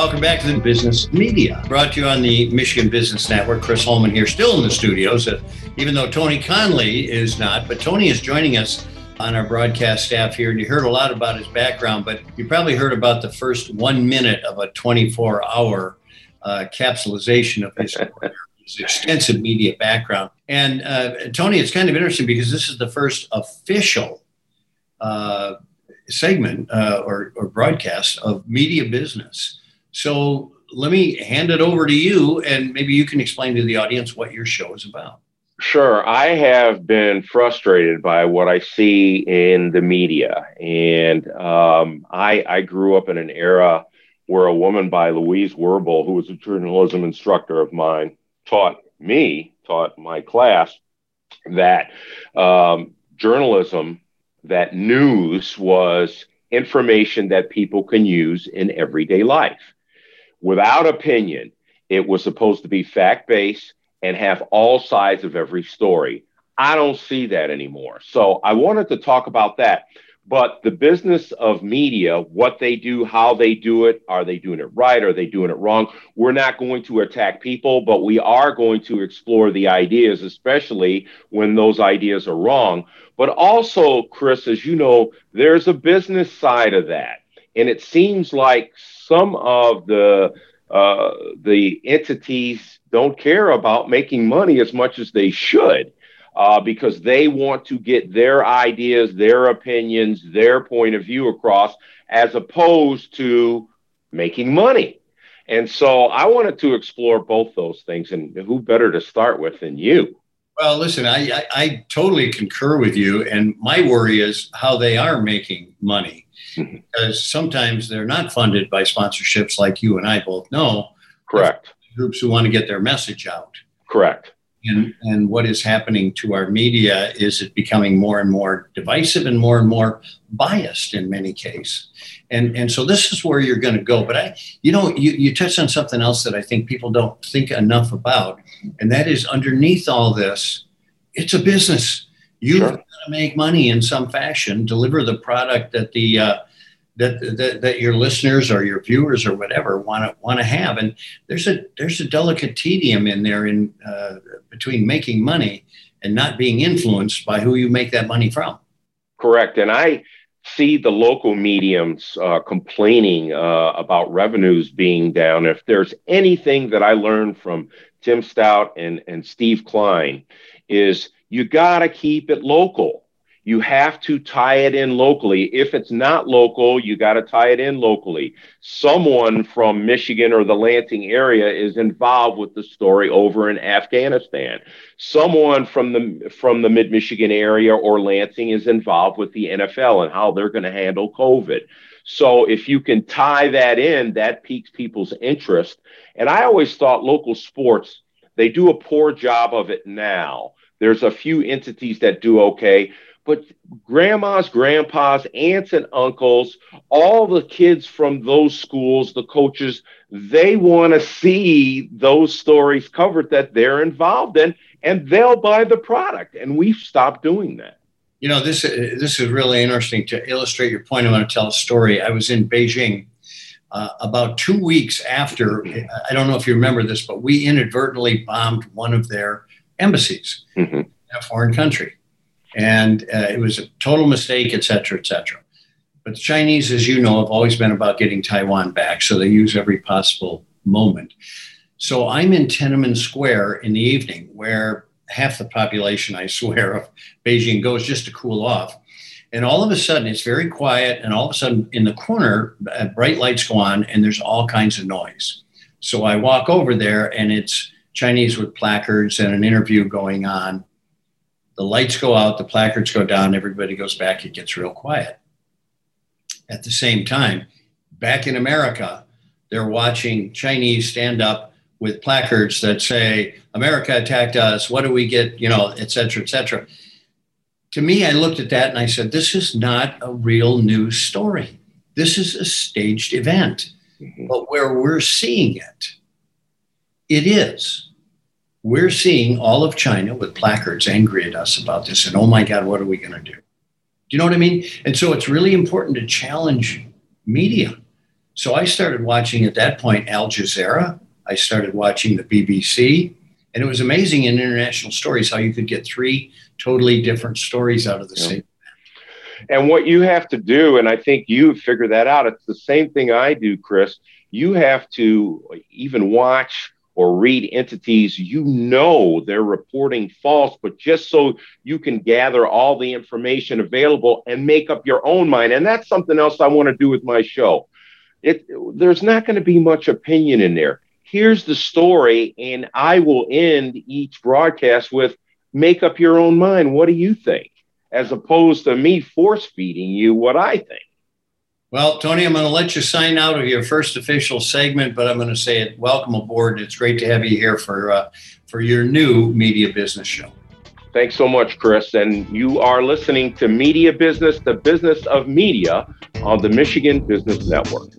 Welcome back to the Business Media, brought to you on the Michigan Business Network. Chris Holman here, still in the studios, uh, even though Tony Conley is not. But Tony is joining us on our broadcast staff here, and you heard a lot about his background, but you probably heard about the first one minute of a 24 hour uh, capsulization of his, extensive media background. And uh, Tony, it's kind of interesting because this is the first official uh, segment uh, or, or broadcast of media business. So let me hand it over to you, and maybe you can explain to the audience what your show is about. Sure. I have been frustrated by what I see in the media. And um, I, I grew up in an era where a woman by Louise Wirbel, who was a journalism instructor of mine, taught me, taught my class that um, journalism, that news was information that people can use in everyday life. Without opinion, it was supposed to be fact based and have all sides of every story. I don't see that anymore. So I wanted to talk about that. But the business of media, what they do, how they do it, are they doing it right? Are they doing it wrong? We're not going to attack people, but we are going to explore the ideas, especially when those ideas are wrong. But also, Chris, as you know, there's a business side of that. And it seems like some of the uh, the entities don't care about making money as much as they should uh, because they want to get their ideas, their opinions, their point of view across as opposed to making money. And so I wanted to explore both those things. And who better to start with than you? Well, listen, I, I, I totally concur with you. And my worry is how they are making money. Mm-hmm. Because sometimes they're not funded by sponsorships like you and I both know. Correct. Groups who want to get their message out. Correct. And, and what is happening to our media is it becoming more and more divisive and more and more biased in many cases. And, and so this is where you're going to go. But I, you know, you, you touched on something else that I think people don't think enough about. And that is underneath all this, it's a business. You've sure. got to make money in some fashion, deliver the product that the, uh, that, that, that your listeners or your viewers or whatever want to want to have. And there's a there's a delicate tedium in there in uh, between making money and not being influenced by who you make that money from. Correct. And I see the local mediums uh, complaining uh, about revenues being down. If there's anything that I learned from Tim Stout and, and Steve Klein, is you got to keep it local you have to tie it in locally. If it's not local, you got to tie it in locally. Someone from Michigan or the Lansing area is involved with the story over in Afghanistan. Someone from the from the Mid Michigan area or Lansing is involved with the NFL and how they're going to handle COVID. So if you can tie that in, that piques people's interest. And I always thought local sports they do a poor job of it now. There's a few entities that do okay but grandmas, grandpas, aunts, and uncles, all the kids from those schools, the coaches, they want to see those stories covered that they're involved in, and they'll buy the product. And we've stopped doing that. You know, this this is really interesting to illustrate your point. I want to tell a story. I was in Beijing uh, about two weeks after. I don't know if you remember this, but we inadvertently bombed one of their embassies mm-hmm. in a foreign country and uh, it was a total mistake, et cetera, et cetera. But the Chinese, as you know, have always been about getting Taiwan back, so they use every possible moment. So I'm in Tiananmen Square in the evening, where half the population, I swear, of Beijing goes just to cool off. And all of a sudden, it's very quiet, and all of a sudden, in the corner, uh, bright lights go on, and there's all kinds of noise. So I walk over there, and it's Chinese with placards and an interview going on the lights go out, the placards go down, everybody goes back, it gets real quiet. At the same time, back in America, they're watching Chinese stand up with placards that say, America attacked us, what do we get, you know, et cetera, et cetera. To me, I looked at that and I said, this is not a real news story. This is a staged event. Mm-hmm. But where we're seeing it, it is we're seeing all of China with placards angry at us about this. And oh my God, what are we going to do? Do you know what I mean? And so it's really important to challenge media So I started watching at that point Al Jazeera. I started watching the BBC. And it was amazing in international stories how you could get three totally different stories out of the yeah. same. And what you have to do, and I think you figure that out, it's the same thing I do, Chris. You have to even watch or read entities you know they're reporting false, but just so you can gather all the information available and make up your own mind. And that's something else I want to do with my show. It, there's not going to be much opinion in there here's the story, and I will end each broadcast with make up your own mind. What do you think? As opposed to me force feeding you what I think. Well, Tony, I'm going to let you sign out of your first official segment, but I'm going to say it. Welcome aboard. It's great to have you here for uh, for your new media business show. Thanks so much, Chris. And you are listening to Media Business, the business of media on the Michigan Business Network.